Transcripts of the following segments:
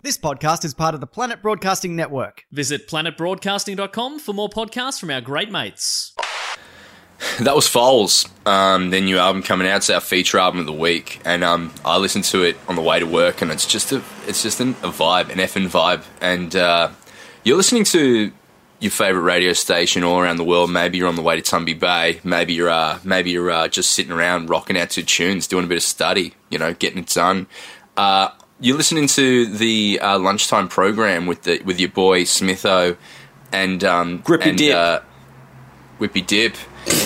This podcast is part of the Planet Broadcasting Network. Visit planetbroadcasting.com for more podcasts from our great mates. That was Foals, um, their new album coming out. It's our feature album of the week, and um, I listened to it on the way to work, and it's just a, it's just an, a vibe, an effing vibe. And uh, you're listening to your favorite radio station all around the world. Maybe you're on the way to Tumby Bay. Maybe you're, uh, maybe you're uh, just sitting around rocking out to tunes, doing a bit of study. You know, getting it done. Uh, you're listening to the uh, lunchtime program with the with your boy Smitho and um, Grippy and, Dip. uh, Whippy Dip.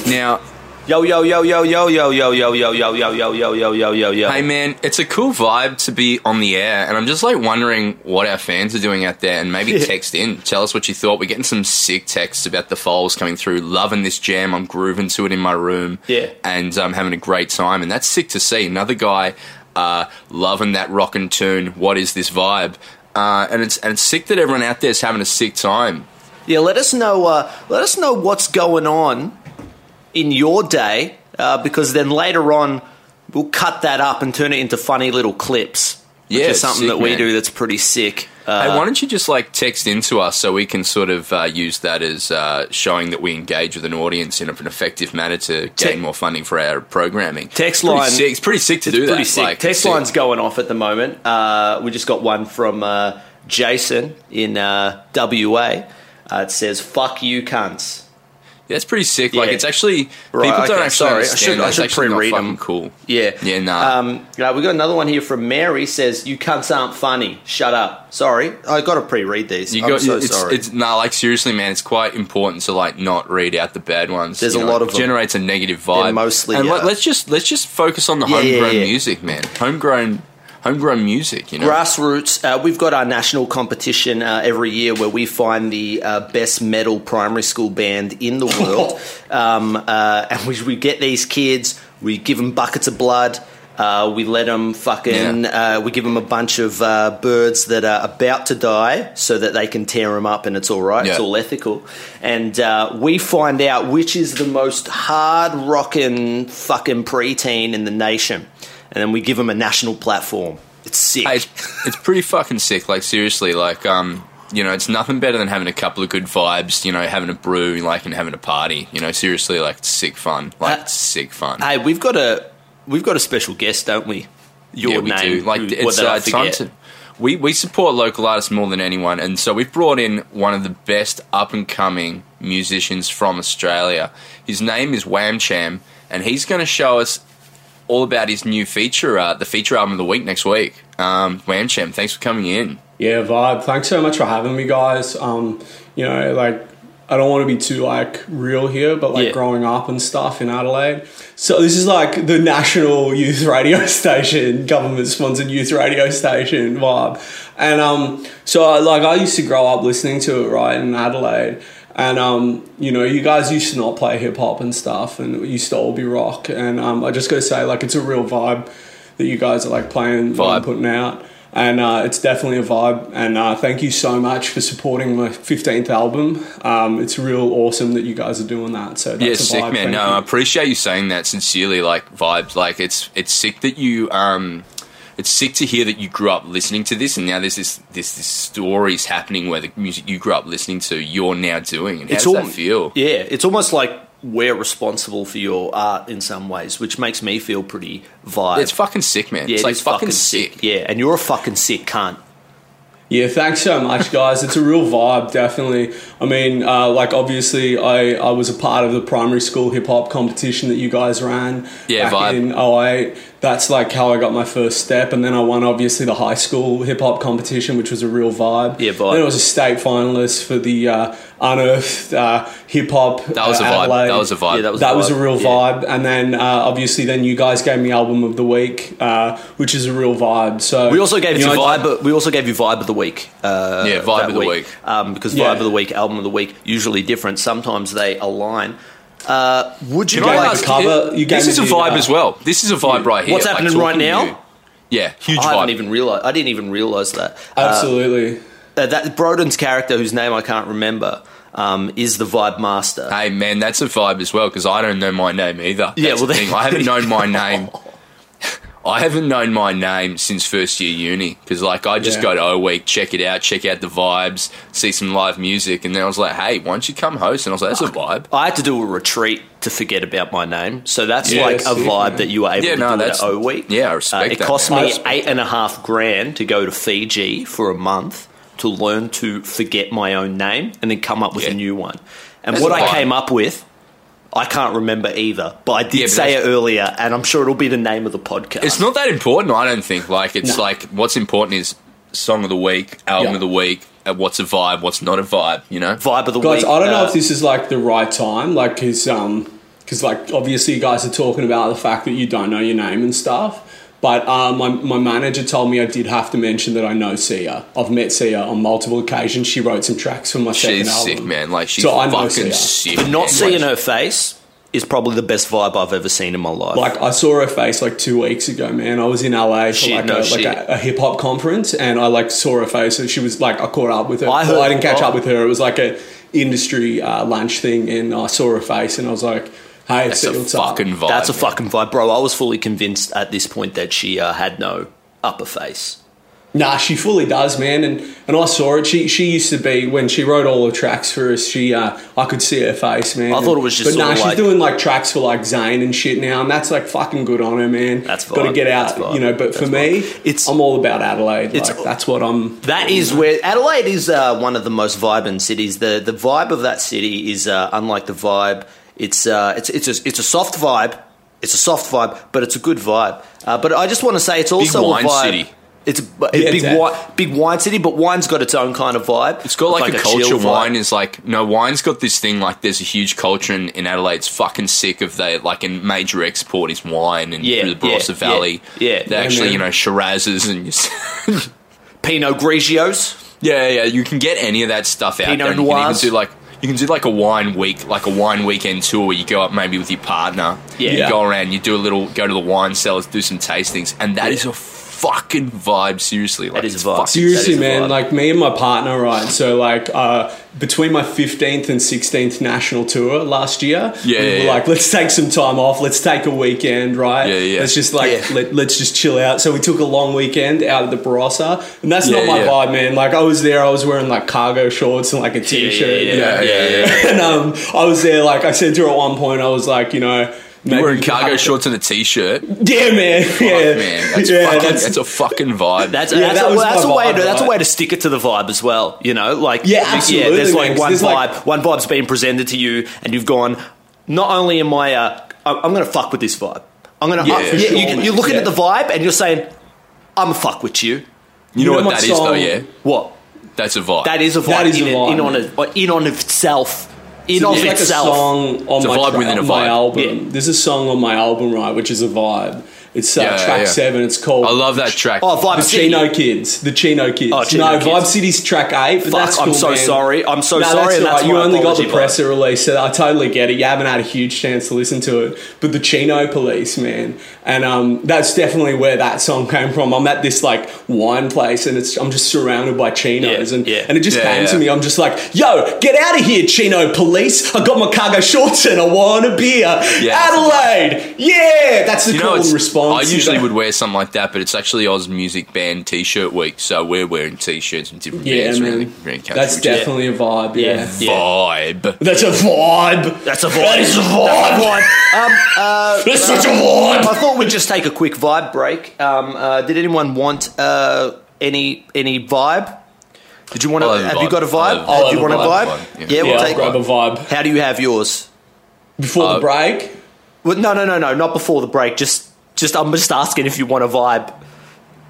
Now, Yo, yo, yo, yo, yo, yo, yo, yo, yo, yo, yo, yo, yo, yo, yo, yo, yo. hey man, it's a cool vibe to be on the air, and I'm just like wondering what our fans are doing out there, and maybe Yeah. text in, tell us what you thought. We're getting some sick texts about the foals coming through. Loving this jam, I'm grooving to it in my room, Yeah. and I'm having a great time, and that's sick to see. Another guy uh, loving that rockin' tune. What is this vibe? Uh, and it's and it's sick that everyone out there is having a sick time. Yeah, let us know. Uh, let us know what's going on in your day, uh, because then later on we'll cut that up and turn it into funny little clips. Which Yeah, is something sick, that we man. do that's pretty sick. Uh, hey, why don't you just like text into us so we can sort of uh, use that as uh, showing that we engage with an audience in an effective manner to gain more funding for our programming. Text Pretty line- sick. It's pretty sick to do that. sick. Like, Text it's sick. line's going off at the moment. Uh, we just got one from uh, Jason in uh, WA. Uh, it says "fuck you, cunts." Yeah, it's pretty sick. Like Yeah. it's actually Right, people don't actually sorry. I should- I should pre-read them. Cool. Yeah, Yeah, nah. Um, uh, we got another one here from Mary. Says you cunts aren't funny. Shut up. Sorry, I got to pre-read these. You I'm got so it's, sorry. It's nah, like seriously, man. It's quite important to like not read out the bad ones. There's you a know, lot of it them. generates a negative vibe. mostly, and uh, let, us just let's just focus on the Yeah, yeah, homegrown yeah. music, man. Homegrown, homegrown music. You know, Grassroots. Uh, we've got our national competition uh, every year where we find the uh, best metal primary school band in the world, um, uh, and we, we get these kids. We give them buckets of blood. Uh, we let them fucking. Uh, we give them a bunch of uh, birds that are about to die, so that they can tear them up, and it's all right. It's all ethical. And uh, we find out which is the most hard rocking fucking preteen in the nation, and then we give them a national platform. It's sick. Hey, it's, it's pretty fucking sick. Like seriously, like um, you know, it's nothing better than having a couple of good vibes. You know, having a brew, like, and having a party. You know, seriously, like, it's sick fun. Like, Uh, it's sick fun. Hey, we've got a we've got a special guest, don't we? Your yeah, we name, do. Like, who- it's what did I uh, time to. We, we support local artists more than anyone, and so we've brought in one of the best up and coming musicians from Australia. His name is Wham Cham, and he's going to show us all about his new feature, uh, the feature album of the week next week. Um, Wham Cham, thanks for coming in. Yeah, vibe. Thanks so much for having me, guys. Um, you know, like I don't want to be too like real here, but like Yeah. growing up and stuff in Adelaide. So this is like the national youth radio station, government sponsored youth radio station vibe. And um, so I, like I used to grow up listening to it right in Adelaide. And um, you know, you guys used to not play hip hop and stuff, and it used to all be rock. And um, I just gotta say, like, it's a real vibe that you guys are like playing, Vibe. putting out and uh, it's definitely a vibe. And uh, thank you so much for supporting my 15th album. Um, it's real awesome that you guys are doing that. So that's yeah, a sick vibe. man. Thank No, you. I appreciate you saying that sincerely. Like vibes, like it's it's sick that you um, it's sick to hear that you grew up listening to this, and now there's this this this stories happening where the music you grew up listening to, you're now doing. And how It's does all- that feel? Yeah, it's almost like we're responsible for your art in some ways, which makes me feel pretty vibe. It's fucking sick, man. yeah, it's it like is fucking, sick. Yeah, and you're a fucking sick cunt. Yeah, thanks so much, guys. It's a real vibe, definitely. I mean, uh, like obviously, I, I was a part of the primary school hip hop competition that you guys ran Yeah, back vibe. in 08. That's like how I got my first step, and then I won obviously the high school hip hop competition, which was a real vibe. Yeah, vibe. Then I was a state finalist for the uh, unearthed uh, hip hop. That was uh, a vibe. Adelaide. That was a vibe. Yeah, that was that a was a real Yeah. vibe. And then uh, obviously, then you guys gave me album of the week, uh, which is a real vibe. So We also gave you, know, vibe. We also gave you vibe of the week. Uh, Yeah, vibe of the week. Um, because Yeah. vibe of the week, album of the week, usually different. Sometimes they align. Uh, would you You like? me the cover- you this is a vibe uh, as well. This is a vibe right here. What's like, happening right now? Yeah, huge I vibe. haven't even realized. I didn't even realize that. Uh, Absolutely. uh, that Broden's character, whose name I can't remember, um, is the vibe master. Hey man, that's a vibe as well because I don't know my name either. Yeah, well, the thing. I haven't known my name. I haven't known my name since first year uni because, like, I just Yeah. go to O Week, check it out, check out the vibes, see some live music, and then I was like, "Hey, why don't you come host?" And I was like, "That's a vibe." I had to do a retreat to forget about my name, so that's Yeah, like a sick, vibe man. that you were able Yeah, to no, do that's- at O Week. yeah, I respect Uh, it that, cost man. Me eight and a half grand to go to Fiji for a month to learn to forget my own name and then come up with a new one. And That's what I came up with, I can't remember either, but I did Yeah, but say it earlier, and I'm sure it'll be the name of the podcast. It's not that important, I don't think. Like, it's No. like what's important is song of the week, album Yeah. of the week, uh, what's a vibe, what's not a vibe. You know? vibe of the Guys, week. I don't know uh, if this is like the right time, like, because, um, because like obviously you guys are talking about the fact that you don't know your name and stuff. But um, my, my manager told me I did have to mention that I know Sia. I've met Sia on multiple occasions. She wrote some tracks for my second She's album. sick, man. Like, she's So I know fucking Sia. sick. but not man. seeing her face is probably the best vibe I've ever seen in my life. Like I saw her face like two weeks ago, man. I was in LA for Shit, like, no a, like a, a hip hop conference, and I like saw her face, and she was like, I caught up with her. I I, heard- I didn't catch oh. up with her. It was like a industry uh, lunch thing, and I saw her face, and I was like, Hey, That's see a fucking vibe. That's a man. fucking vibe, bro. I was fully convinced at this point that she uh, had no upper face. Nah, she fully does, man. And and I saw it. She she used to be when she wrote all the tracks for us. She uh, I could see her face, man. I thought it was just But nah, she's like- doing like tracks for like Zayn and shit now, and that's like fucking good on her, man. That's got to get out, you know. But for That's me. It's- I'm all about Adelaide. It's- like, that's what I'm. That is where Adelaide is uh, one of the most vibrant cities. The the vibe of that city is uh, unlike the vibe. It's uh, it's it's a, it's a soft vibe. It's a soft vibe, but it's a good vibe. Uh, but I just want to say it's also wine a vibe. city. It's a, a Yeah, big Dad. wine, big wine city, but wine's got its own kind of vibe. It's got like, a, culture. Wine is like no wine's got this thing like there's a huge culture in, in Adelaide. It's fucking sick of they like in major export is wine and Yeah, through the Barossa yeah, Valley. yeah, yeah. they Yeah, actually man. you know Shirazes and just, Pinot Grigios. yeah yeah you can get any of that stuff out Pinot there. And You can even do like you can do like a wine week like a wine weekend tour where you go up maybe with your partner. Yeah. you go around, you do a little go to the wine cellars, do some tastings, and that is a fucking vibe. Seriously, like is it's vibe. fucking- Seriously, That is man, vibe. like me and my partner, right? So, like, uh, between my 15th and 16th national tour last year, Yeah, we yeah, were yeah. like, let's take some time off. Let's take a weekend, right? Yeah, yeah. Let's just, like, Yeah. let, let's just chill out. So, we took a long weekend out of the Barossa, and that's Yeah, not my yeah. vibe, man. Like, I was there, I was wearing, like, cargo shorts and, like, a t shirt. yeah, you know? yeah, yeah, And um, I was there, like, I said to her at one point, I was like, you know, You maybe wearing cargo shorts and a t-shirt. Yeah, man. Fuck, yeah, man, that's yeah, fucking, that's- that's, a fucking vibe. That's Yeah, that's, that a, that's my a way vibe, to that's a way to stick it to the vibe as well. You know, like Yeah, absolutely, there's like man, 'cause one there's, vibe, like- one vibe's been presented to you, and you've gone. Not only am I, uh, I'm I'm gonna fuck with this vibe. I'm gonna. Yeah, uh, yeah, sure, you, you're looking at the vibe, and you're saying, "I'm a fuck with you." you know know what my that is, though, yeah? What? That's a vibe. That is a vibe. That is in, a vibe, in on man. in on itself. In So of there's like itself. a song on It's a my, vibe tra- within a vibe. album. Yeah. There's a song on my album, right, which is a vibe. It's uh, Yeah, track yeah. seven. It's called. I love that track. Oh, Vibe the City. Chino Kids. The Chino Kids. Oh, Chino no, Kids. Vibe City's track eight. But Fuck, that's I'm so man. sorry. I'm so No, sorry, and all that's right. You only got the bud. presser release, so I totally get it. You haven't had a huge chance to listen to it. But the Chino Police, man, and um, that's definitely where that song came from. I'm at this like wine place, and it's I'm just surrounded by chinos, Yeah, and yeah. and it just Yeah, came to me. I'm just like, yo, get out of here, Chino Police! I got my cargo shorts and I want a beer. Yeah, Adelaide, yeah, that's the you cool know, it's, response. I usually would wear something like that, but it's actually Oz Music Band T-shirt week, so we're wearing T-shirts and different Yeah, bands man. around the, around country. That's which is definitely a vibe. Yeah. Yeah. vibe. That's a vibe. That's a vibe. That is a vibe. Um, uh, That's such a vibe. I thought we'd just take a quick vibe break. Um, uh, did anyone want uh, any any vibe? Did you want to? Have a you got a vibe? I'll have- Uh, I'll do you want a a vibe. vibe? Yeah. Yeah, Yeah, we'll I'll take. grab a vibe How do you have yours? before Uh, the break. Well, no, no, no, no, not before the break. Just, just I'm just asking if you want a vibe.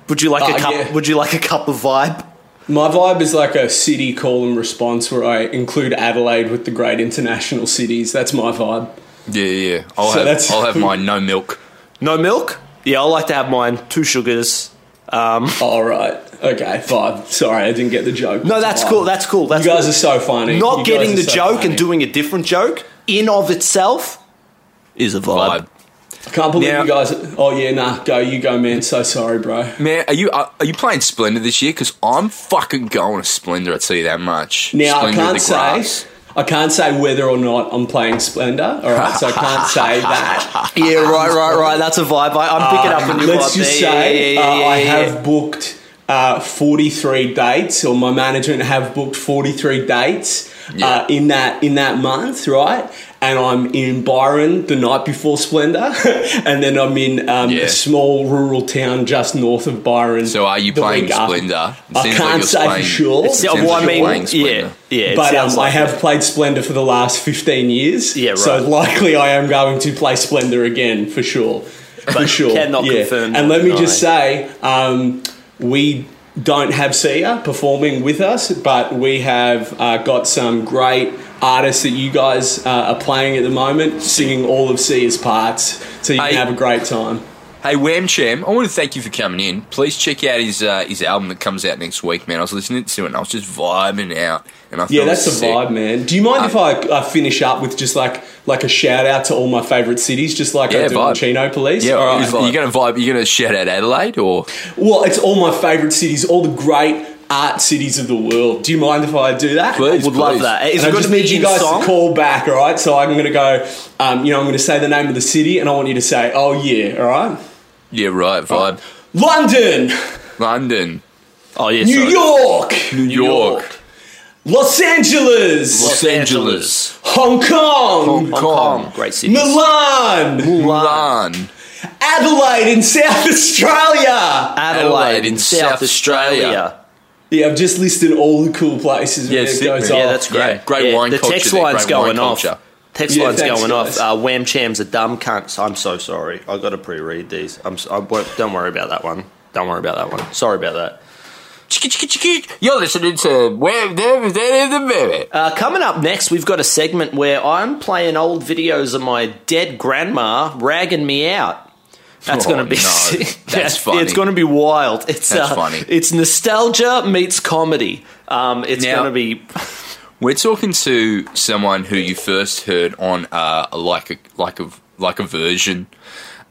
Would you like a Uh, cup? yeah. Would you like a cup of vibe? My vibe is like a city call and response where I include Adelaide with the great international cities. That's my vibe. Yeah, yeah. yeah. I'll So have that's- I'll have mine no milk. No milk? Yeah, I like to have mine. Two sugars. Um, All right. Okay, vibe. Sorry, I didn't get the joke. no, that's Vibe. cool. That's cool. That's you guys cool. are so funny. not You getting guys the so joke funny. and doing a different joke in of itself is a vibe. Vibe. I can't believe Now- you guys. Oh yeah, nah. Go, you go, man. So sorry, bro. Man, are you are, are you playing Splendour this year? Because I'm fucking going to Splendour. I tell you that much. Now Splendour I can't say. I can't say whether or not I'm playing Splendour. All right, so I can't say that. Yeah, right, right, right. That's a vibe. I, I'm picking up a new Let's vibe just there. say Yeah, yeah, uh, yeah, I yeah, yeah. have booked uh, 43 dates, or my management have booked 43 dates Yeah. uh, in that in that month, right? And I'm in Byron the night before Splendour, and then I'm in um, Yeah. a small rural town just north of Byron. So are you playing week. Splendour? It I can't you're say for playing- sure. it Yeah, seems well, like I you're mean, playing Splendour. yeah, yeah. it But sounds um, I have it. played Splendour for the last 15 years. Yeah, right. So likely I am going to play Splendour again for sure. For sure. cannot yeah. confirm And let me deny. just say, um, we don't have Sia performing with us, but we have uh, got some great artists that you guys uh, are playing at the moment, singing all of Sia's parts. So you can have a great time. Hey, Wham Cham, I want to thank you for coming in. Please check out his uh, his album that comes out next week, man. I was listening to it and I was just vibing out. And I Yeah, that's the was vibe, man. Do you mind if I, I finish up with just like like a shout out to all my favourite cities, just like I Yeah, do vibe. Chino Police? Yeah, All right, are going to vibe? You're going to shout out Adelaide or? Well, it's all my favourite cities, all the great art cities of the world. Do you mind if I do that? Please, Would love please. that. Is And it I just to be need you guys song? to call back, all right? So I'm going to go, um, you know, I'm going to say the name of the city, and I want you to say, "Oh yeah," all right? Yeah, right. Vibe. London, London, Oh yeah, New sorry. York, New York, Los Angeles, Los Angeles, Hong Kong, Hong Kong, great city. Milan, Milan, Adelaide in South Australia. Adelaide, in South, Australia. Yeah, I've just listed all the cool places. Yeah, where it sick, goes man. Yeah, off. that's great. Yeah, great Yeah, wine The culture text there, line's great wine going off. culture. Text Yeah, line's thanks, going guys. off. Uh, Wham Cham's a dumb cunt. I'm so sorry. I got to pre-read these. I'm. So, I won't, don't worry about that one. Don't worry about that one. Sorry about that. You're listening to Where There There the Baby. Uh, coming up next, we've got a segment where I'm playing old videos of my dead grandma ragging me out. That's Oh, going to be no. That's Yeah, funny. It's going to be wild. It's That's uh, funny. It's nostalgia meets comedy. Um, it's Now- to be. We're talking to someone who you first heard on uh, like a like a like a version.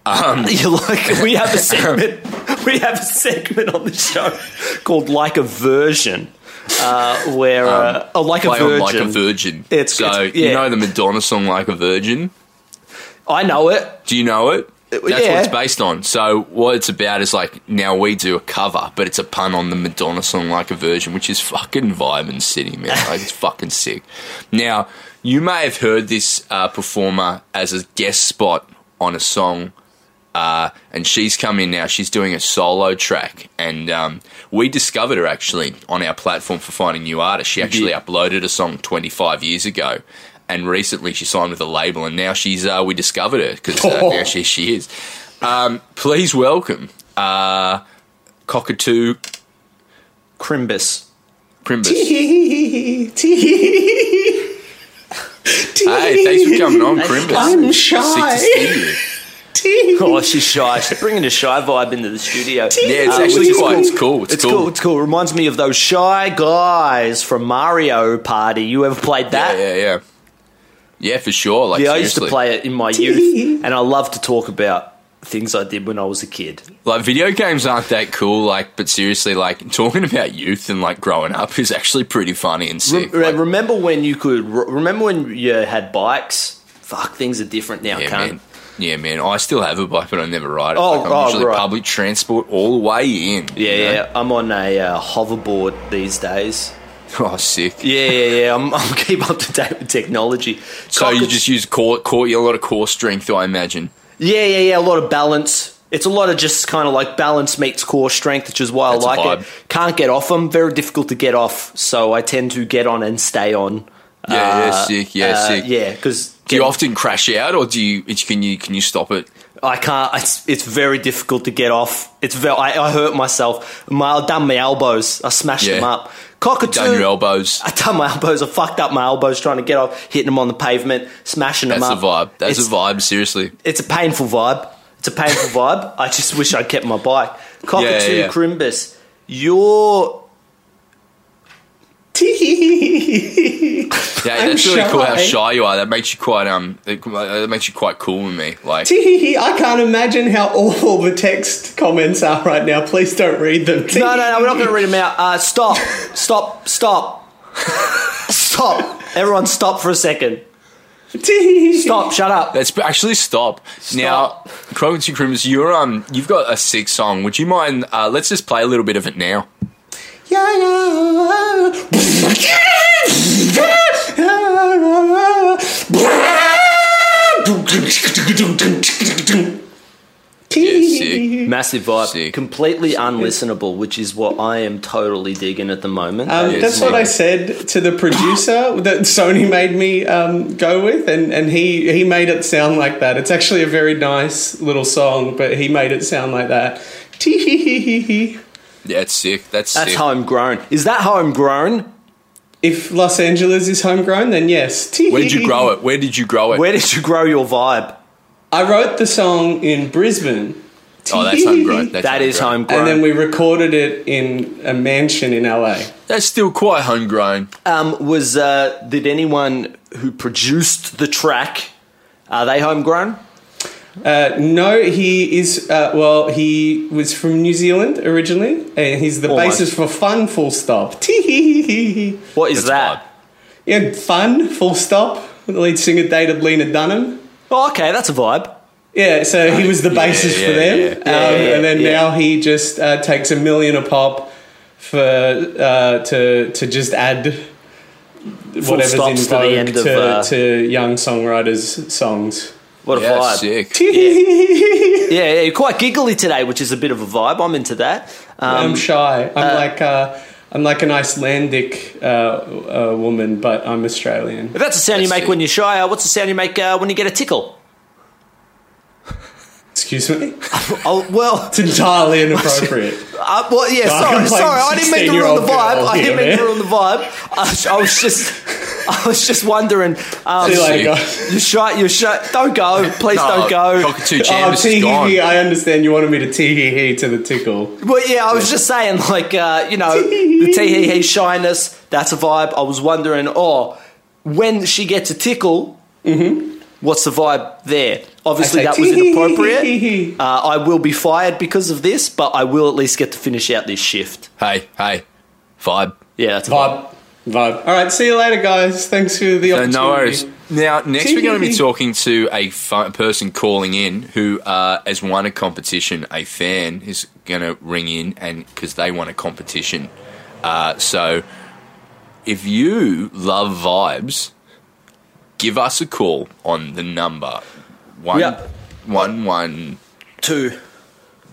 You like? We have a segment. We have a segment on the show called "Like a Version," uh, where uh, oh, like a virgin. like a virgin. It's- so it's- you know the Madonna song "Like a Virgin." I know it. Do you know it? That's what it's based on. So what it's about is like now we do a cover, but it's a pun on the Madonna song "Like a version, which is fucking vibe and city, man. Like it's fucking sick. Now you may have heard this uh, performer as a guest spot on a song. Uh, and she's come in now. She's doing a solo track, and um, we discovered her actually on our platform for finding new artists. She actually uploaded a song 25 years ago, and recently she signed with a label, and now she's uh, we discovered her because uh, now she she is. Um, please welcome uh, Cockatoo Crimbus. Primbus. hey, thanks for coming on, Crimbus. I'm Sick to shy. see you. Oh, she's shy. She's bringing a shy vibe into the studio. Yeah, it's Uh, actually which is quite. It's cool. It's, It's cool. It's cool. Reminds me of those shy guys from Mario Party. You ever played Yeah, that? yeah, yeah. Yeah, for sure. Like Yeah, I used to seriously. play it in my youth, and I love to talk about things I did when I was a kid. Like video games aren't that cool, like but seriously, like talking about youth and like growing up is actually pretty funny and sick. Re- Like, remember when you could? re- Remember when you had bikes? Fuck, things are different now, yeah, cunt. man. Yeah, man. I still have a bike, but I never ride it. Oh, like, I'm oh, usually right. public transport all the way in. Yeah, you know? yeah. I'm on a uh, hoverboard these days. Oh, sick. Yeah, yeah, yeah. I'm, I'm keep up to date with technology. So you just use core, core, you a lot of core strength, I imagine. Yeah, yeah, yeah. A lot of balance. It's a lot of just kind of like balance meets core strength, which is why That's I like it. Can't get off them. Very difficult to get off. So I tend to get on and stay on. Yeah, yeah, Uh, sick. Yeah, uh, sick. Yeah, because Do you often crash out, or do you? Can you can you stop it? I can't. It's, it's very difficult to get off. It's very. I, I hurt myself. My, I done my elbows. I smashed Yeah. them up. Cockatoo. Done your elbows. I done my elbows. I fucked up my elbows trying to get off, hitting them on the pavement, smashing them up. That's them the up. vibe. That's it's, a vibe. Seriously. It's a painful vibe. It's a painful vibe. I just wish I'd kept my bike. Cockatoo Yeah, yeah, yeah. Crimbus, you're. Yeah, I'm that's really cool how shy. shy you are. That makes you quite um. It, that makes you quite cool with me. Like I can't imagine how awful the text comments are right now. Please don't read them. No, no, no. We're not going to read them out. Uh, stop. Stop. Stop. Stop. Everyone, stop for a second. Stop. Shut up. Let's actually stop. Now, Crockett Two Crimmers, you're um, you've got a sick song. Would you mind? Uh, let's just play a little bit of it now. Yeah, sick. Massive vibe. Sick. Completely unlistenable, which is what I am totally digging at the moment. Um, Yeah, that's what yeah. I said to the producer that Sony made me um, go with, and, and he, he made it sound like that. It's actually a very nice little song, but he made it sound like that. Tee-hee-hee-hee-hee. Yeah, it's sick. That's, That's sick. homegrown. Is that homegrown? If Los Angeles is homegrown, then yes. Where did you grow it? Where did you grow it? Where did you grow your vibe? I wrote the song in Brisbane. oh, that's homegrown. That's That is homegrown. homegrown. And then we recorded it in a mansion in LA. That's still quite homegrown. um, was uh, did anyone who produced the track? Are they homegrown? Uh, no, he is. Uh, well, he was from New Zealand originally, and he's the Almost. basis for Fun. Full stop. What is That's that? Yeah, Fun. Full stop. The lead singer dated Lena Dunham. Oh, okay, that's a vibe. Yeah, so he was the basis yeah, for them, yeah. um, Yeah, yeah, and then yeah. now he just uh, takes a million a pop for uh, to to just add whatever's in stops to the vogue end of, uh, to young songwriters' songs. What a Yeah, vibe. sick. Yeah, yeah, you're quite giggly today, which is a bit of a vibe. I'm into that. Um, I'm shy. I'm like uh, I'm like an Icelandic uh, uh, woman, but I'm Australian. if that's the sound you make see. when you're shy, uh, what's the sound you make uh, when you get a tickle? Excuse me. Oh, well, It's entirely inappropriate. Uh, well, yeah, I'm sorry, sorry. I didn't mean to ruin the vibe. I didn't mean to ruin the vibe. I, was- I was just, I was just wondering. Um, See you later, guys. you're shy. You're shy. Don't go. Please don't go. Cockatoo Oh, is gone. hee. I understand you wanted me to tee hee hee to the tickle. Well, yeah, I was just saying, like, uh, you know, the tee hee hee shyness. That's a vibe. I was wondering, oh, when she gets a tickle, what's the vibe there? Obviously, that was inappropriate. Uh, I will be fired because of this, but I will at least get to finish out this shift. Hey, hey, vibe. Yeah, that's a vibe. Vibe. Vibe. All right, see you later, guys. Thanks for the opportunity. no worries. Now, next we're going to be talking to a fu- person calling in who uh, has won a competition. A fan is going to ring in and because they won a competition. Uh, so, if you love vibes, give us a call on the number one Yeah. one one Two,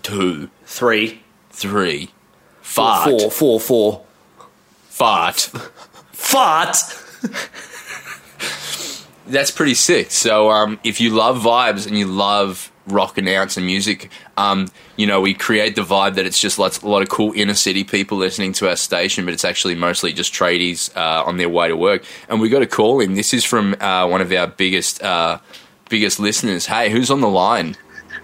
two three, three fart four, four, four. fart. Fart. that's pretty sick. So um, if you love vibes and you love rocking out and music, um, you know, we create the vibe that it's just lots, a lot of cool inner city people listening to our station, but it's actually mostly just tradies uh, on their way to work. And we got a call in. This is from uh, one of our biggest uh, biggest listeners. Hey, who's on the line?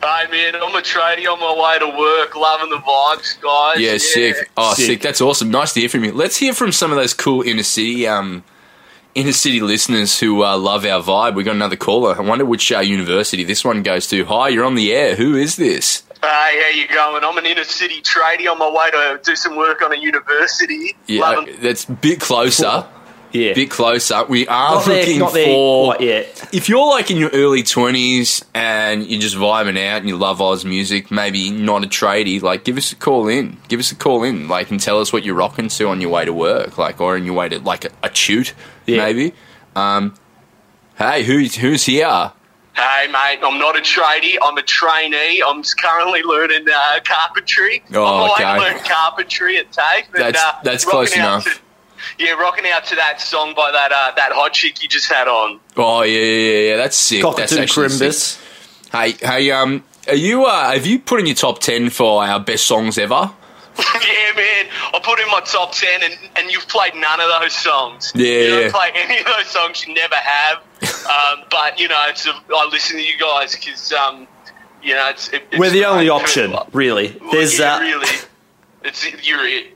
Hey man, I'm a tradie on my way to work, loving the vibes, guys. Yeah, sick. Oh, sick. Sick. That's awesome. Nice to hear from you. Let's hear from some of those cool inner city, um, inner city listeners who uh, love our vibe. We got another caller. I wonder which uh, university this one goes to. Hi, you're on the air. Who is this? Hey, how you going? I'm an inner city tradie on my way to do some work on a university. Yeah, Loving- that's a bit closer. Yeah. Bit closer. We are Not there, looking not there for. quite yet. If you're like in your early 20s and you're just vibing out and you love Oz music, maybe not a tradie, like give us a call in. Give us a call in, like, and tell us what you're rocking to on your way to work, like, or on your way to like a, a shoot, Yeah. maybe. Um, hey, who's who's here? Hey mate, I'm not a tradie. I'm a trainee. I'm currently learning uh, carpentry. Oh, on my okay. way to learn carpentry at TAFE. and, That's- uh, that's rocking close enough. to- yeah, rocking out to that song by that uh, that hot chick you just had on. Oh yeah, yeah, yeah, yeah. That's sick. That's Cockatoo actually sick. Hey, hey, um, are you? Uh, have you put in your top ten for our best songs ever? yeah, man. I put in my top ten, and, and you've played none of those songs. Yeah, you don't yeah. play any of those songs. You never have. um, but you know, it's a, I listen to you guys because um, you know it's. It, it's We're the only option, really. There's yeah, uh, really, it's you're it.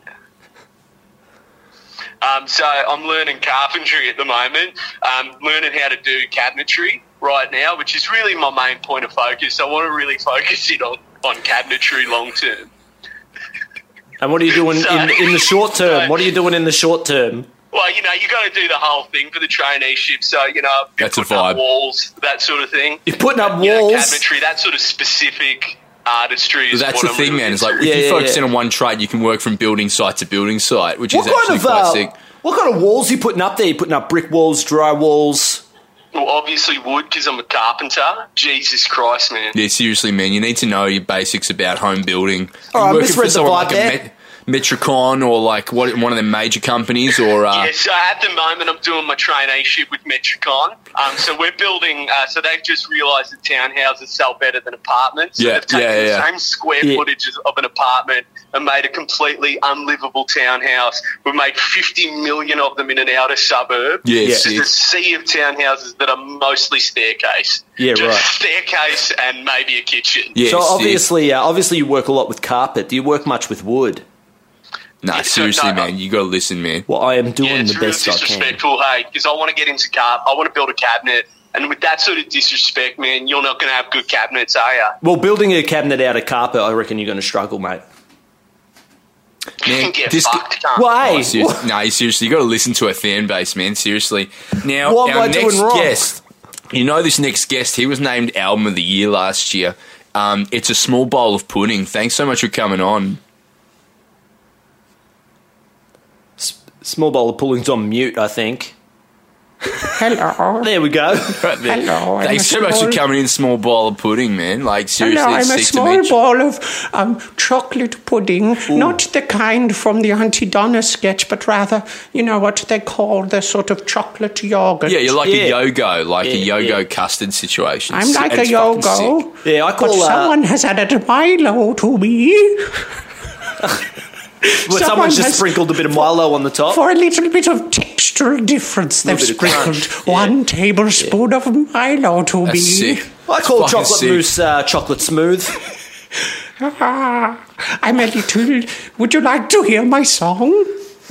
Um, so I'm learning carpentry at the moment. Um, learning how to do cabinetry right now, which is really my main point of focus. I want to really focus in on, on cabinetry long term. And what are you doing in, in the short term? Sorry. What are you doing in the short term? Well, Well, you know, you got to do the whole thing for the traineeship. So, you know, That's a putting up vibe. walls, that sort of thing. You're putting up You know, walls. cabinetry, that sort of specific artistry. Is That's what the thing, really man. It's like if Yeah, you yeah, focus yeah. in on one trade, you can work from building site to building site, which what is kind actually of quite uh, sick. what kind of walls are you putting up there? You putting up brick walls, dry walls? well, obviously wood because I'm a carpenter. Jesus Christ, man. Yeah, seriously, man. You need to know your basics about home building. All right, you working misread the someone vibe like a there. Met- Metricon or like what one of the major companies or uh, Yeah, so at the moment I'm doing my traineeship with Metricon. Um, so we're building. Uh, so they've just realised that townhouses sell better than apartments. So Yeah, they've taken yeah, the yeah. same square Yeah. footage of an apartment and made a completely unlivable townhouse. We've made 50 million of them in an outer suburb. Yeah, It's sick. just a sea of townhouses that are mostly staircase. Yeah, just right. Staircase and maybe a kitchen. yeah, so sick. obviously, uh, obviously, you work a lot with carpet. Do you work much with wood? Nah, Yeah, so seriously, no, man. You got to listen, man. Well, I am doing Yeah, it's the real best I can. disrespectful, hey, because I want to get into car. I want to build a cabinet, and with that sort of disrespect, man, you're not going to have good cabinets, are you? Well, building a cabinet out of carpet, I reckon you're going to struggle, mate. You Man, can get this- fucked, cunt. Well, hey, Oh, seriously, no, seriously, you got to listen to a fan base, man. Seriously. Now, What am our I doing next wrong? guest, you know, this next guest, he was named Album of the Year last year. Um, it's a small bowl of pudding. Thanks so much for coming on. S- small bowl of pulling's on mute, I think. Hello. There we go. Right there. Hello, I'm Thanks a so much for coming in, small bowl of pudding, man. Like seriously, Hello, I'm it's a sick to small meet you. ball of um, chocolate pudding, not the kind from the Aunty Donna sketch, but rather, you know what they call the sort of chocolate yogurt. Yeah, you're like Yeah. a yo-go, like a Yeah, yo-go yeah. custard situation. I'm like And a yogo. Yeah, I But call uh, someone has added Milo to me well, someone's someone just has- sprinkled a bit of Milo on the top. for a little bit of textural difference. They've Little bit of sprinkled crunch, one tablespoon of Milo to me. That's sick. I call chocolate sick. mousse uh, chocolate smooth. Ah, I'm a little. Would you like to hear my song?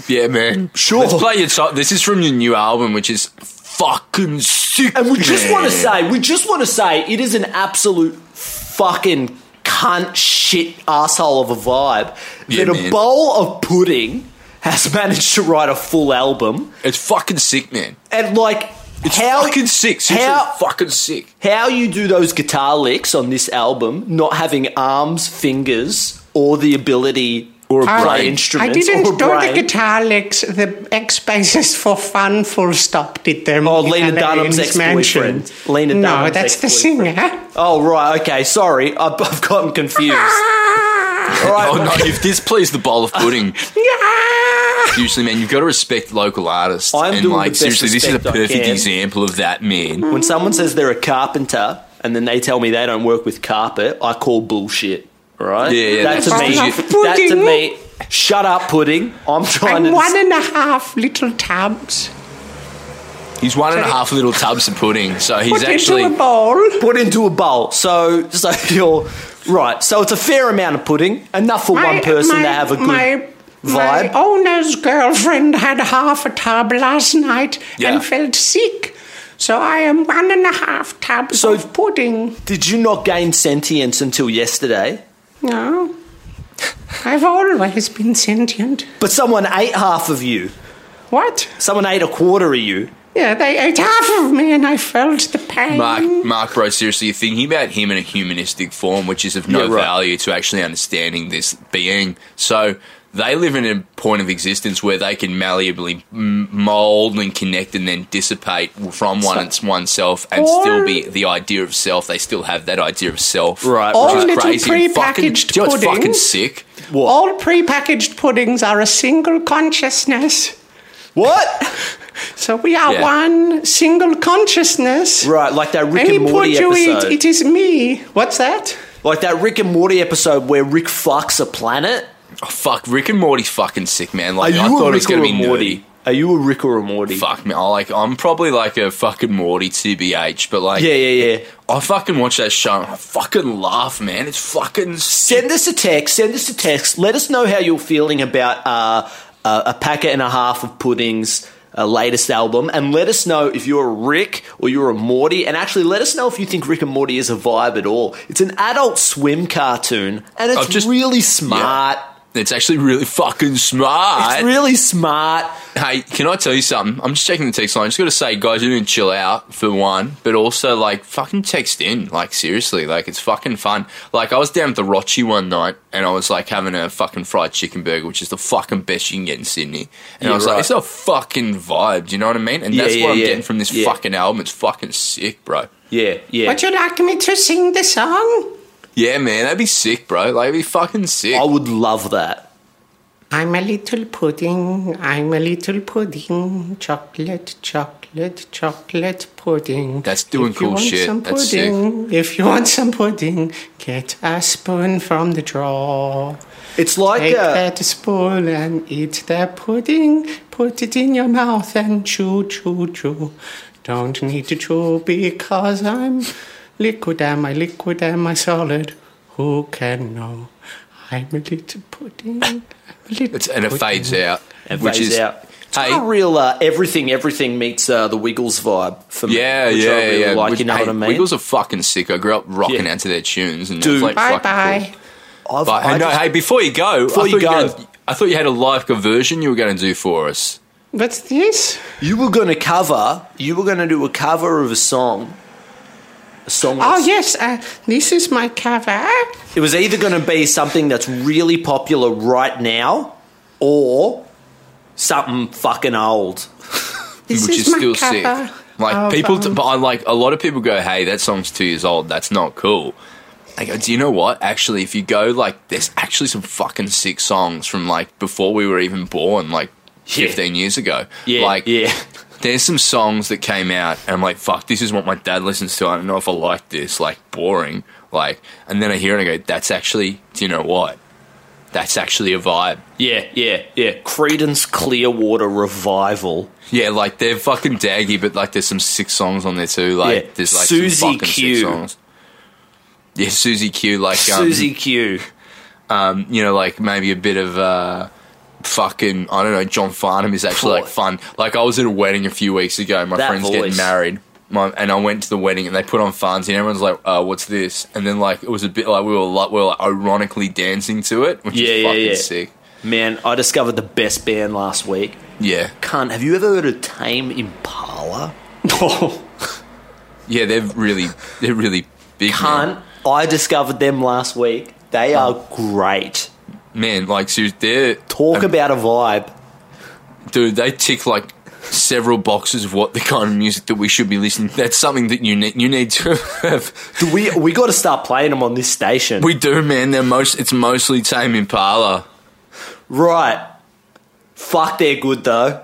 Yeah, man. Sure. Let's play your song. This is from your new album, which is fucking sick. And we just want to say, we just want to say, it is an absolute fucking cunt shit asshole of a vibe Yeah, that a bowl of pudding has managed to write a full album it's fucking sick, man. and like It's how fucking sick. Seriously, how fucking sick. how you do those guitar licks on this album, not having arms, fingers, or the ability Or a to I- play brain. instruments I didn't or a do brain. the guitar licks. The X bassist for fun, full stop, did them. Oh, in Lena Dunham's in his mansion. ex-boyfriend. Lena no, Dunham's that's the singer. Oh right, okay, sorry, I've, I've gotten confused. All right, Oh no! If this plays the bowl of pudding, Yeah. seriously, man, you've got to respect local artists. I'm and doing like, the best seriously, this is a perfect example of that, man. when someone says they're a carpenter and then they tell me they don't work with carpet, I call bullshit. Right? Yeah, yeah, that that's to me, bullshit. that to me. Shut up, pudding. I'm trying I'm to. one and a half little tubs. He's one and a half little tubs of pudding, so he's Put actually. into a bowl. put into a bowl. So, so you're right. So it's a fair amount of pudding, enough for one person my, to have a good my, vibe. My owner's girlfriend had half a tub last night Yeah. and felt sick. So I am one and a half tubs So- of pudding. Did you not gain sentience until yesterday? No. I've always been sentient. But someone ate half of you. What? Someone ate a quarter of you. Yeah, they ate half of me and I felt the pain. Mark, Mark, bro, seriously, you're thinking about him in a humanistic form, which is of no Yeah, right. value to actually understanding this being. So they live in a point of existence where they can malleably m- mold and connect and then dissipate from one and oneself and Or- still be the idea of self. They still have that idea of self, Right, All Which is little crazy. and fucking, prepackaged do you know what's fucking puddings. sick? What? All prepackaged puddings are a single consciousness. What? So we are Yeah. one single consciousness. right, like that Rick Any and put Morty you episode. eat, it is me. What's that? like that Rick and Morty episode where Rick fucks a planet. Oh, fuck, Rick and Morty's fucking sick, man. Like, I thought it was Rick or going to a be Morty? nerdy. Are you a Rick or a Morty? Fuck me, I like. I'm probably like a fucking Morty, tbh. But like, Yeah, yeah, yeah. I fucking watch that show. and I fucking laugh, man. It's fucking sick. Send us a text. Send us a text. Let us know how you're feeling about uh, uh, a packet and a half of puddings. Uh, latest album, and let us know if you're a Rick or you're a Morty, and actually let us know if you think Rick and Morty is a vibe at all. It's an Adult Swim cartoon, and it's I've just- really smart. It's It's actually really fucking smart. It's really smart. Hey, can I tell you something? I'm just checking the text line. I just got to say, guys, you didn't chill out for one, but also like fucking text in. Like seriously, like it's fucking fun. Like I was down at the Rochi one night, and I was like having a fucking fried chicken burger, which is the fucking best you can get in Sydney. And Yeah, I was right. like, it's a fucking vibe. Do you know what I mean? And Yeah, that's yeah, what I'm yeah. getting from this Yeah. fucking album. It's fucking sick, bro. Yeah, yeah. Would you like me to sing the song? Yeah, man, that'd be sick, bro. Like, it'd be fucking sick. I would love that. I'm a little pudding, I'm a little pudding, chocolate, chocolate, chocolate pudding. That's doing if you cool want shit. Some That's sick. pudding, If you want some pudding, get a spoon from the drawer. It's like Take uh, that spoon and eat that pudding. Put it in your mouth and chew, chew, chew. Don't need to chew because I'm liquid. Am I liquid? Am I solid? Who can know? I'm a little pudding. I'm a little It's, and it pudding. fades out. and which phase is, out. It's Hey, got a real uh, everything, everything meets uh, the Wiggles vibe for me. Yeah, which yeah, I really yeah. Like, Which- you know hey, what I mean? Wiggles are fucking sick. I grew up rocking Yeah. out to their tunes, and Dude. it's like Bye bye. cool. I've, But I hey, no, hey, before you go, Before I you go. were gonna- I thought you had a live conversion you were going to do for us. What's this? you were going to cover. You were going to do a cover of a song. A song. Oh, yes, uh, this is my cover. It was either going to be something that's really popular right now, or something fucking old. This which is, is my still cover. sick. Like of, people, um, but I like a lot of people go, "Hey, that song's two years old. That's not cool." I go, "Do you know what? Actually, if you go like, there's actually some fucking sick songs from like before we were even born, like Yeah. 15 years ago. Yeah, like yeah. There's some songs that came out, and I'm like, fuck, this is what my dad listens to. I don't know if I like this. Like boring. Like, and then I hear it and I go, that's actually. Do you know what? That's actually a vibe. Yeah, yeah, yeah. Creedence Clearwater Revival. Yeah, like they're fucking daggy, but like there's some sick songs on there too. Like Yeah. there's like Susie some fucking Q. sick songs. Yeah, Susie Q. Like um, Susie Q. um, you know, like maybe a bit of uh, fucking I don't know. John Farnham is actually like fun. Like I was at a wedding a few weeks ago. My That friend's voice. getting married. My, and I went to the wedding and they put on Fonzie and everyone's like, uh, what's this? And then like it was a bit like we were like we were like, ironically dancing to it, which Yeah, is yeah, fucking yeah. sick. Man, I discovered the best band last week. Yeah, Cunt, have you ever heard of Tame Impala? Oh, yeah, they're really they're really big. man. Cunt, I discovered them last week. They are great. Man, like seriously, they're Talk about a vibe. dude, they tick like several boxes of what the kind of music that we should be listening. To. That's something that you need you need to have. Do we we got to start playing them on this station. We do, man. They're most. It's mostly Tame Impala. right. Fuck, they're good though.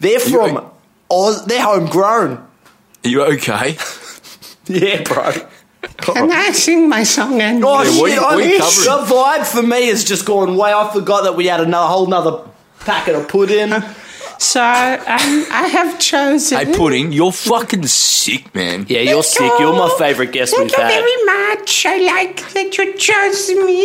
They're from Oz. They're homegrown. Are you okay? Yeah, bro. Can I sing my song and Oh Yeah, shit! what I what are you mean, covering? the vibe for me has just gone way. I forgot that we had another whole nother packet of pudding. So um, I have chosen. hey, Pudding, you're fucking sick, man. Yeah, you're sick. You're my favourite guest Thank we've you had. very much. I like that you chose me.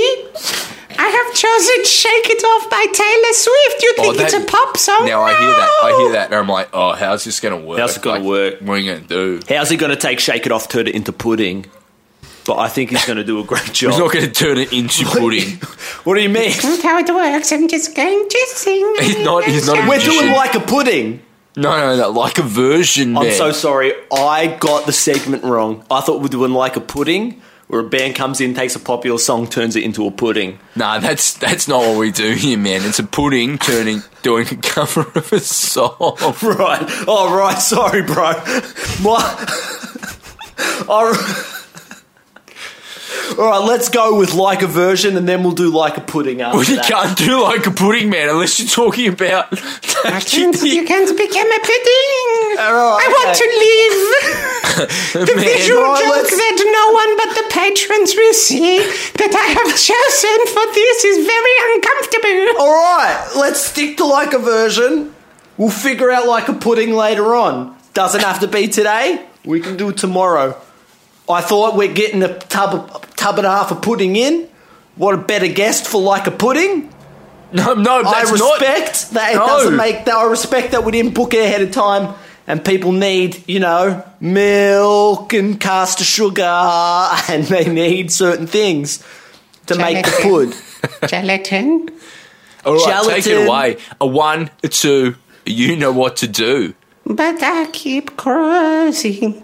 I have chosen "Shake It Off" by Taylor Swift. You Oh, think it's a pop song? Now I hear that. I hear that, and I'm like, oh, how's this gonna work? How's it gonna work? What are you gonna do? How's he going to take Shake It Off, turn it into pudding? But I think he's going to do a great job. He's not gonna turn it into pudding. what do you mean? That's how it works. I'm just going to sing. He's not- he's not a We're magician. doing like a pudding. No, no, no, like a version. I'm so sorry. I got the segment wrong. I thought we we're doing like a pudding, where a band comes in, takes a popular song, turns it into a pudding. Nah, that's that's not what we do here, man. It's a pudding turning doing a cover of a song. Right. Oh, right. Sorry, bro. My. All right. All right, let's go with like a version, and then we'll do like a pudding after Well, you that. can't do like a pudding, man, unless you're talking about. I can't, you can't become a pudding. All right, I want okay. to live. The Man, visual right, joke let's- that no one but the patrons will see that I have chosen for this is very uncomfortable. All right, let's stick to like a version. We'll figure out like a pudding later on. Doesn't have to be today. We can do it tomorrow. I thought we're getting a tub, of, tub and a half of pudding in. What a better guest for like a pudding. No, no, I that's not. respect that it No. doesn't make that. I respect that we didn't book it ahead of time, and people need, you know, milk and caster sugar, and they need certain things to make the pud. Gelatin. All right, take it Gelatin. away. A one, a two. You know what to do. But I keep cruising.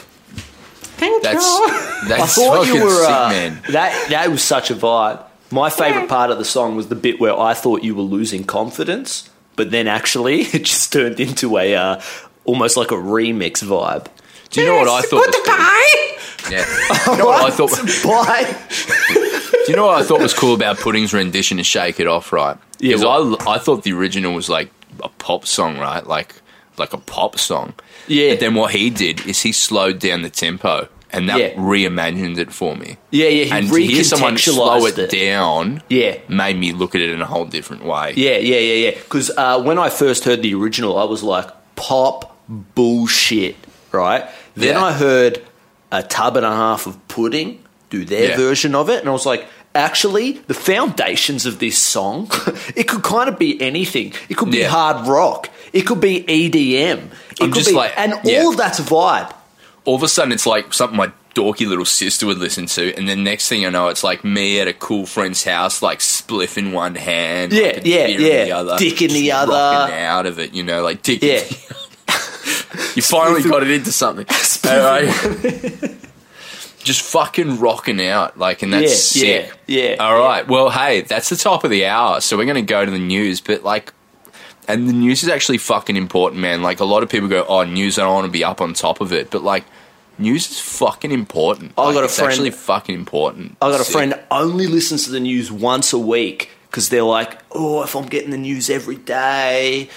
Thank That's you. I thought fucking you were sick, uh, man. that. That was such a vibe. My favorite part of the song was the bit where I thought you were losing confidence, but then actually it just turned into a uh, almost like a remix vibe. Do you know what I thought was cool? Goodbye. Yeah. You know what I thought? Bye. Do you know what I thought was cool about Pudding's rendition of "Shake It Off"? Right? Yeah, Because I I thought the original was like a pop song, right? Like like a pop song. Yeah. But then what he did is he slowed down the tempo, and that Yeah. reimagined it for me. Yeah, yeah. He and to hear someone slow it, it. down, Yeah. made me look at it in a whole different way. Yeah, yeah, yeah, yeah. Because uh, when I first heard the original, I was like, pop bullshit, right? Then Yeah. I heard a tub and a half of pudding do their Yeah. version of it, and I was like, actually, the foundations of this song, it could kind of be anything. It could be Yeah. hard rock. It could be EDM. It I'm could be, like- and yeah. all of that's a vibe. All of a sudden, it's like something my dorky little sister would listen to, and then next thing I know, it's like me at a cool friend's house, like spliff in one hand, Yeah, like a yeah, yeah. in the other, Dick in the other. out of it, you know, like dick. Yeah. You finally got it into something. Alright. Just fucking rocking out, like, and that's Yeah, sick. yeah, yeah, All right. Well, hey, that's the top of the hour, so we're going to go to the news, but like, and the news is actually fucking important, man. Like, a lot of people go, "Oh, news, I don't want to be up on top of it," but like, news is fucking important. I Like, got a it's friend- actually fucking important. I got a Sick. friend only listens to the news once a week because they're like, oh, if I'm getting the news every day,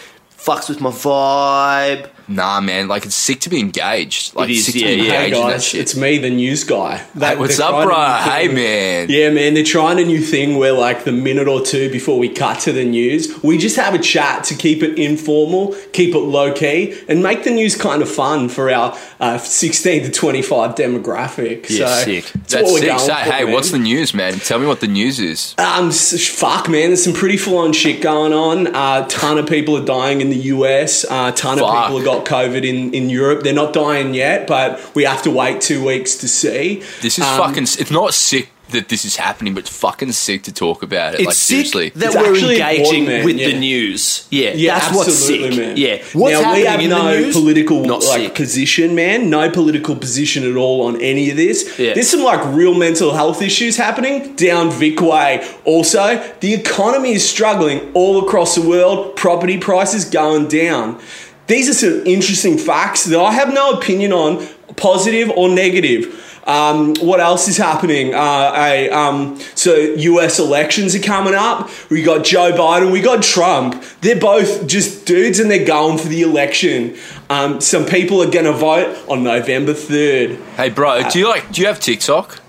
fucks with my vibe. Nah, man. Like, it's sick to be engaged. Like, It is, sick yeah, to be yeah. Engaged in that guys, it's me, the news guy. Hey, what's up, bro? Hey, man. Yeah, man, they're trying a new thing where, like, the minute or two before we cut to the news, we just have a chat to keep it informal, keep it low key, and make the news kind of fun for our uh, 16 to 25 demographic. Yeah, so sick. That's, That's what we're sick. going So, for, hey, man. what's the news, man? Tell me what the news is. Um, fuck, man. There's some pretty full on shit going on. A uh, ton of people are dying in the US. A uh, ton Fuck. of people have got COVID in, in Europe. They're not dying yet, but we have to wait two weeks to see. This is Um, fucking. It's not sick that this is happening, but it's fucking sick to talk about it. It's like, sick seriously. that It's we're engaging man, with yeah. the news. Yeah, Yeah, that's what's sick. man. Yeah, what's now happening we have in no the news? political Not like sick. position, man. No political position at all on any of this. Yeah. There's some like real mental health issues happening down Vic Way. Also, the economy is struggling all across the world. Property prices going down. These are some interesting facts that I have no opinion on, positive or negative. Um, what else is happening? Uh, a, um, so U.S. elections are coming up. We got Joe Biden. We got Trump. They're both just dudes, and they're going for the election. Um, some people are going to vote on November third. Hey, bro, do you like? Do you have TikTok?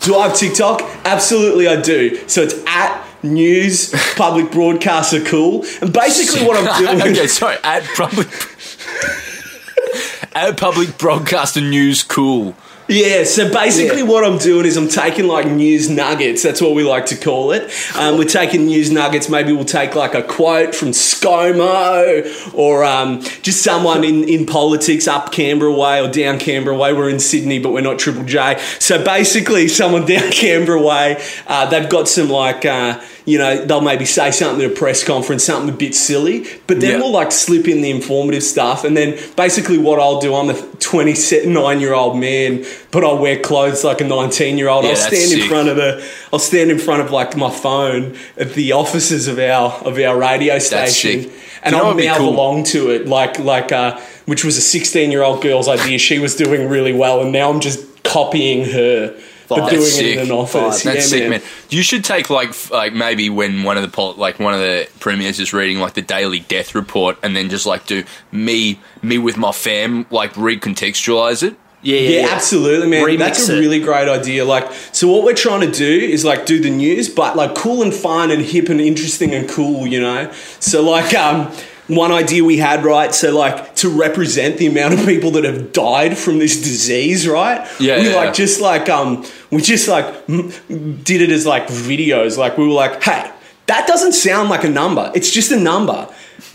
Do I have TikTok? Absolutely, I do. So it's at news public broadcaster cool. And basically, what I'm doing. okay, sorry. At public. at public broadcaster news, cool. Yeah, so basically Yeah. what I'm doing is I'm taking like news nuggets. That's what we like to call it. Um, we're taking news nuggets. Maybe we'll take like a quote from ScoMo or um, just someone in, in politics up Canberra way or down Canberra way. We're in Sydney, but we're not Triple J. So basically, someone down Canberra way, uh, they've got some like, uh, you know, they'll maybe say something at a press conference, something a bit silly, but then Yeah. we'll like slip in the informative stuff. And then basically what I'll do, I'm a 29 year old man, but I'll wear clothes like a 19 year old. Yeah, I'll stand in sick. front of the, I'll stand in front of like my phone at the offices of our, of our radio station. And I'll mouth cool? along to it like, like, uh, which was a 16 year old girl's idea. She was doing really well. And now I'm just copying her, but That's doing sick. it in an office. That's Yeah, sick, man. You should take like f- like maybe when one of the pol- like one of the premiers is reading like the daily death report, and then just like do me me with my fam like recontextualize it. Yeah, yeah, Yeah, yeah. absolutely, man. Remix That's a it. really great idea. Like, so what we're trying to do is like do the news, but like cool and fun and hip and interesting and cool, you know. So like, um, one idea we had, right? So like to represent the amount of people that have died from this disease, right? Yeah, we yeah, like yeah. just like um, we just like did it as like videos. Like we were like, hey, that doesn't sound like a number. It's just a number.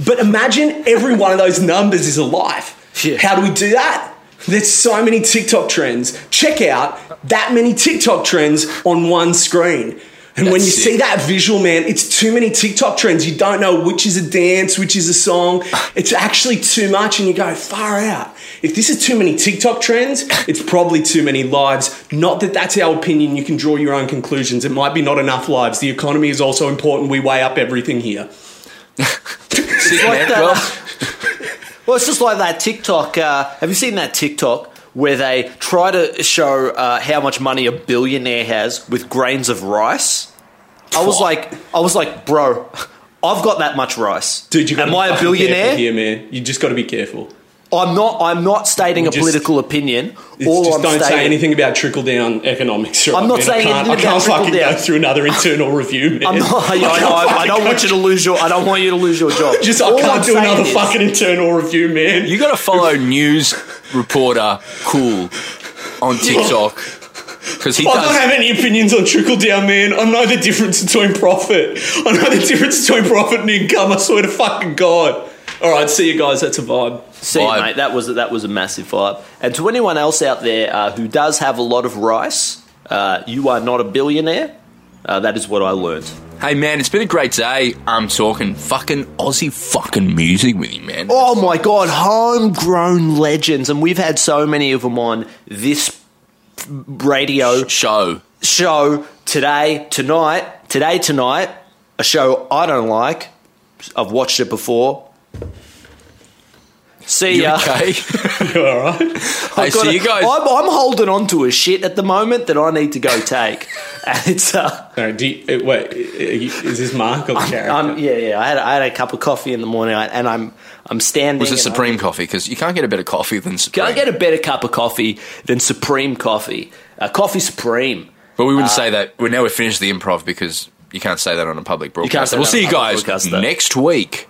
But imagine every one of those numbers is alive. Yeah. How do we do that? There's so many TikTok trends. Check out that many TikTok trends on one screen. And when you sick. see that visual, man, it's too many TikTok trends. You don't know which is a dance, which is a song. It's actually too much, and you go far out. If this is too many TikTok trends, it's probably too many lives. Not that that's our opinion. You can draw your own conclusions. It might be not enough lives. The economy is also important. We weigh up everything here. Sick, like man. that. Well, Well, it's just like that TikTok. Uh, have you seen that TikTok where they try to show uh, how much money a billionaire has with grains of rice? I was like, I was like, bro, I've got that much rice. Dude, you got am I a billionaire? here, man? You just got to be careful. I'm not. I'm not stating a Just- political opinion. It's All just I'm don't stating, say anything about trickle down economics. right, I'm not man? saying I can't, anything I can't fucking trickle-down. go through another internal review, man. I'm not. I, know, I, I don't want you to lose your. I don't want you to lose your job. just I can't I'm do another is- fucking internal review, man. you got to follow news reporter Cool on TikTok because he I don't have any opinions on trickle down, man. I know the difference between profit. I know the difference between profit and income. I swear to fucking God. All right, see you guys. That's a vibe. See, Vibe. mate, that was that was a massive vibe. And to anyone else out there uh, who does have a lot of rice, uh, you are not a billionaire. Uh, that is what I learned. Hey man, it's been a great day. I'm talking fucking Aussie fucking music with you, man. Oh my god, homegrown legends, and we've had so many of them on this radio Show. show today, tonight, today, tonight. A show I don't like. I've watched it before. See You ya. okay? You all right? hey, so you guys. I'm, I'm holding on to a shit at the moment that I need to go take, and it's uh, No, do you, uh, wait, uh, is this Mark or the character? I'm, yeah, yeah. I had I had a cup of coffee in the morning, and I'm I'm standing. was it and Supreme Coffee? Because you can't get a better coffee than Supreme. Can I get a better cup of coffee than Supreme Coffee? Uh, coffee Supreme. but we wouldn't Uh, say that. We now we've finished the improv because you can't say that on a public broadcast. We'll see you guys next week.